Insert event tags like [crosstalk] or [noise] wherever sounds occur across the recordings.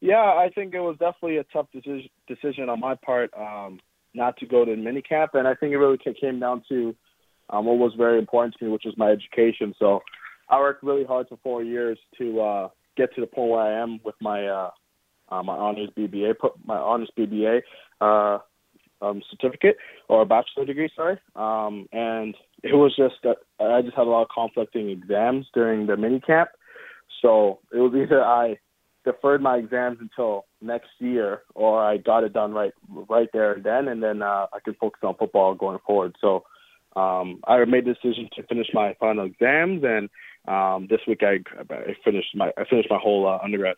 Yeah, I think it was definitely a tough decision decision on my part um, not to go to minicamp, and I think it really came down to um, what was very important to me, which was my education. So I worked really hard for four years to uh, get to the point where I am with my uh, uh, my honors BBA, my honors BBA uh, um, certificate or bachelor degree, sorry. Um, and it was just that I just had a lot of conflicting exams during the mini camp, so it was either I deferred my exams until next year or I got it done right right there and then, and then uh, I could focus on football going forward. So um, I made the decision to finish my final exams, and um, this week I, I finished my I finished my whole uh, undergrad.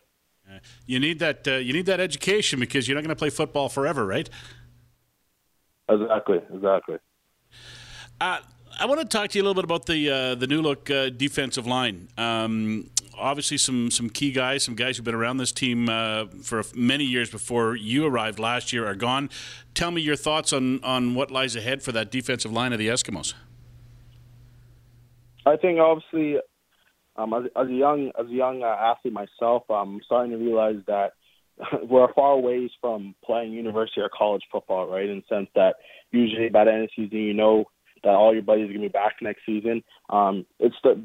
You need that. Uh, you need that education because you're not going to play football forever, right? Exactly. Exactly. Uh, I want to talk to you a little bit about the uh, the new look uh, defensive line. Um, obviously, some some key guys, some guys who've been around this team uh, for many years before you arrived last year are gone. Tell me your thoughts on on what lies ahead for that defensive line of the Eskimos. I think obviously um, as, as a young as a young uh, athlete myself, I'm starting to realize that [laughs] we're far ways from playing university or college football, right? In the sense that usually by the end of the season, you know that all your buddies are gonna be back next season. Um, it's the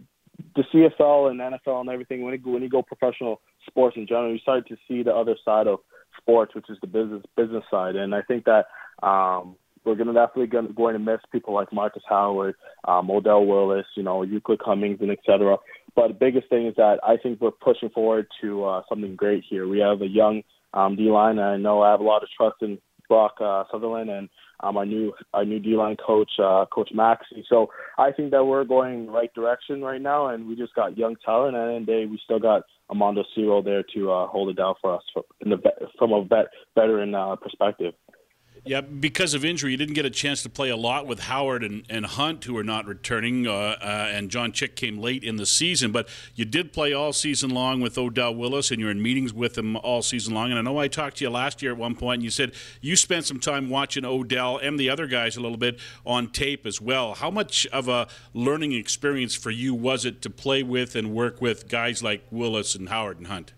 the CFL and NFL and everything. When you go, when you go professional sports in general, you start to see the other side of sports, which is the business business side. And I think that um, we're gonna definitely gonna, going to miss people like Marcus Howard, um, Odell Willis, you know, Euclid Cummings, and et cetera. But the biggest thing is that I think we're pushing forward to uh, something great here. We have a young um, D line, and I know I have a lot of trust in Brock uh, Sutherland and um, our new our new D line coach, uh, Coach Maxey. So I think that we're going the right direction right now, and we just got young talent, and end day, we still got Almondo Sewell there to uh, hold it down for us in the, from a vet, veteran uh, perspective. Yeah, because of injury, you didn't get a chance to play a lot with Howard and, and Hunt, who are not returning, uh, uh, and John Chick came late in the season. But you did play all season long with Odell Willis, and you're in meetings with him all season long. And I know I talked to you last year at one point, and you said you spent some time watching Odell and the other guys a little bit on tape as well. How much of a learning experience for you was it to play with and work with guys like Willis and Howard and Hunt?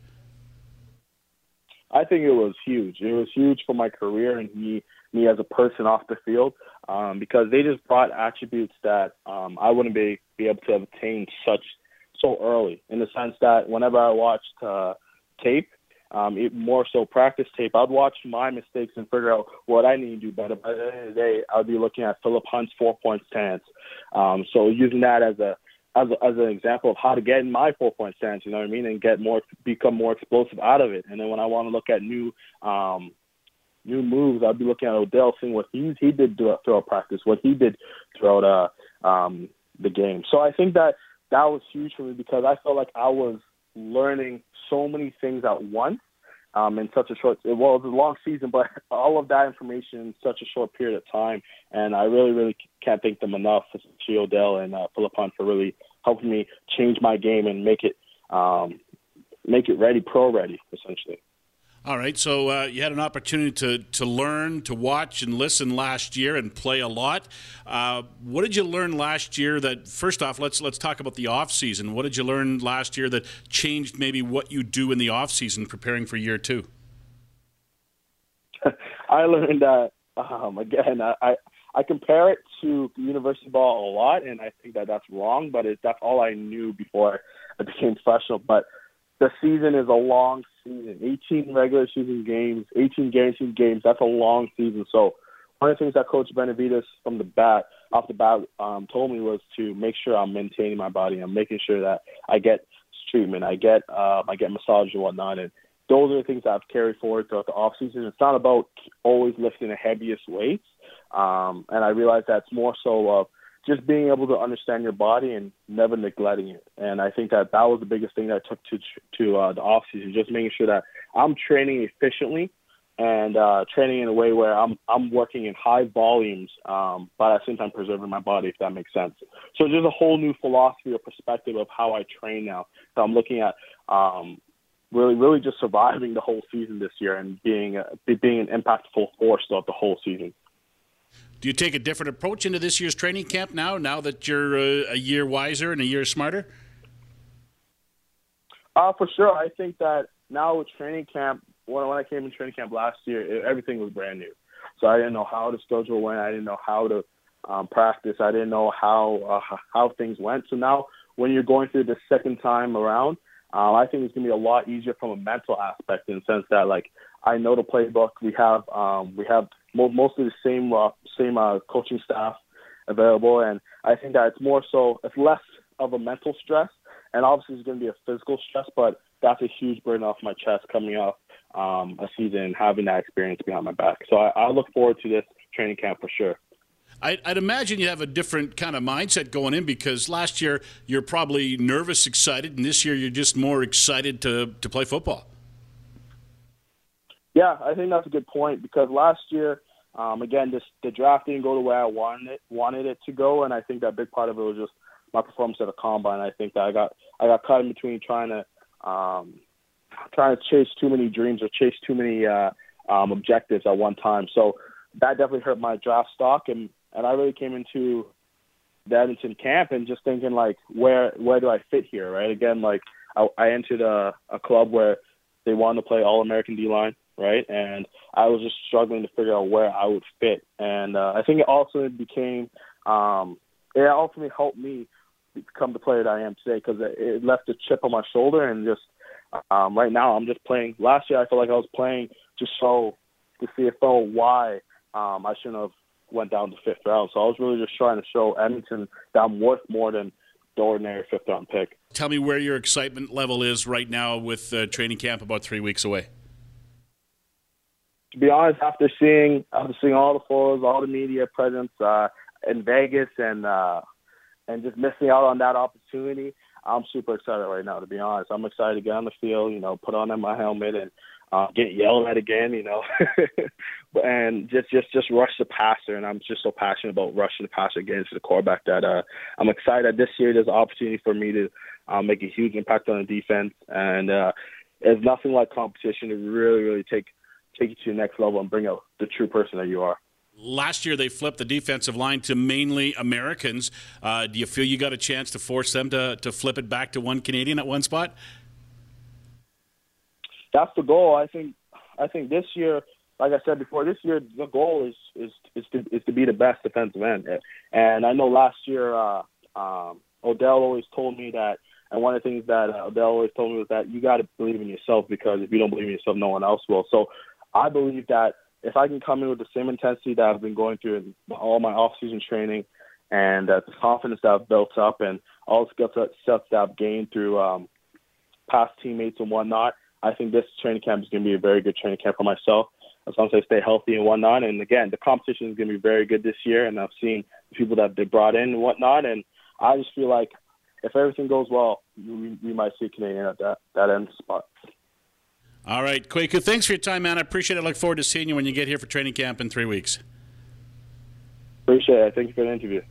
I think it was huge. It was huge for my career and me me as a person off the field um, because they just brought attributes that um, I wouldn't be be able to obtain such so early. In the sense that whenever I watched uh, tape, um, it, more so practice tape, I'd watch my mistakes and figure out what I need to do better. By the end of the day, I'd be looking at Philip Hunt's four point stance. Um, so using that as a as, as an example of how to get in my four point stance, you know what I mean, and get more, become more explosive out of it. And then when I want to look at new, um, new moves, I'd be looking at Odell, seeing what he he did throughout practice, what he did throughout uh, um, the game. So I think that that was huge for me because I felt like I was learning so many things at once um, in such a short. Well, it was a long season, but [laughs] all of that information in such a short period of time, and I really, really can't thank them enough, especially Odell and uh, Philip Hunt, for really helping me change my game and make it um, make it ready, pro ready, essentially. All right, so uh, you had an opportunity to, to learn, to watch, and listen last year, and play a lot. Uh, what did you learn last year? That first off, let's let's talk about the off season. What did you learn last year that changed maybe what you do in the off season, preparing for year two? [laughs] I learned that um, again. I, I compare it to university ball a lot, and I think that that's wrong. But it, that's all I knew before I became professional. But the season is a long season. 18 regular season games, 18 guaranteed games. That's a long season. So one of the things that Coach Benavides from the bat, off the bat, um, told me was to make sure I'm maintaining my body. I'm making sure that I get treatment, I get um, I get massage and whatnot. And those are the things that I've carried forward throughout the off season. It's not about always lifting the heaviest weights. Um, and I realize that's more so of just being able to understand your body and never neglecting it. And I think that that was the biggest thing that I took to to uh, the off season, just making sure that I'm training efficiently and uh, training in a way where I'm I'm working in high volumes, um, but at the same time preserving my body, if that makes sense. So there's a whole new philosophy or perspective of how I train now. So I'm looking at um, really, really just surviving the whole season this year and being a, being an impactful force throughout the whole season. Do you take a different approach into this year's training camp now? Now that you're uh, a year wiser and a year smarter. Uh, for sure. I think that now with training camp, when when I came in training camp last year, it, everything was brand new. So I didn't know how the schedule went. I didn't know how to um, practice. I didn't know how uh, how things went. So now when you're going through the second time around, um, I think it's gonna be a lot easier from a mental aspect in the sense that like I know the playbook. We have um, we have mo- mostly the same uh, same uh, coaching staff available, and I think that it's more so it's less of a mental stress, and obviously it's going to be a physical stress, but that's a huge burden off my chest coming off um, a season having that experience behind my back. So I, I look forward to this training camp for sure. I'd, I'd, imagine you have a different kind of mindset going in because last year you're probably nervous, excited, and this year you're just more excited to, to play football. Yeah, I think that's a good point because last year, um, again, this, the draft didn't go the way I wanted it, wanted it to go, and I think that big part of it was just my performance at the combine. I think that I got I got caught in between trying to um, trying to chase too many dreams or chase too many uh, um, objectives at one time. So that definitely hurt my draft stock, and and I really came into the Edmonton camp and just thinking like, where where do I fit here, right? Again, like I, I entered a, a club where they wanted to play All American D line, right? And I was just struggling to figure out where I would fit, and uh, I think it also became um, it ultimately helped me become the player that I am today because it, it left a chip on my shoulder and just um, right now I'm just playing. Last year I felt like I was playing just so the CFL why um, I shouldn't have went down to fifth round. So I was really just trying to show Edmonton that I'm worth more than the ordinary fifth round pick. Tell me where your excitement level is right now with uh, training camp about three weeks away. To be honest, after seeing after seeing all the photos, all the media presence uh, in Vegas, and uh, and just missing out on that opportunity, I'm super excited right now. To be honest, I'm excited to get on the field, you know, put on my helmet and uh, get yelled at again, you know, [laughs] and just just just rush the passer. And I'm just so passionate about rushing the passer against the quarterback that uh, I'm excited that this year there's an opportunity for me to uh, make a huge impact on the defense. And uh, there's nothing like competition to really really take take you to the next level and bring out the true person that you are. Last year, they flipped the defensive line to mainly Americans. Uh, do you feel you got a chance to force them to, to flip it back to one Canadian at one spot? That's the goal. I think. I think this year, like I said before, this year the goal is is is to is to be the best defensive end. And I know last year, uh, um, Odell always told me that, and one of the things that uh, Odell always told me was that you got to believe in yourself because if you don't believe in yourself, no one else will. So I believe that if I can come in with the same intensity that I've been going through in all my off-season training, and uh, the confidence that I've built up, and all the skill sets that I've gained through um, past teammates and whatnot, I think this training camp is going to be a very good training camp for myself. As long as I stay healthy and whatnot, and again, the competition is going to be very good this year, and I've seen the people that they brought in and whatnot, and I just feel like if everything goes well, we, we might see Canadian at that that end spot. All right, Kwaku, thanks for your time, man. I appreciate it. I look forward to seeing you when you get here for training camp in three weeks. Appreciate it. Thank you for the interview.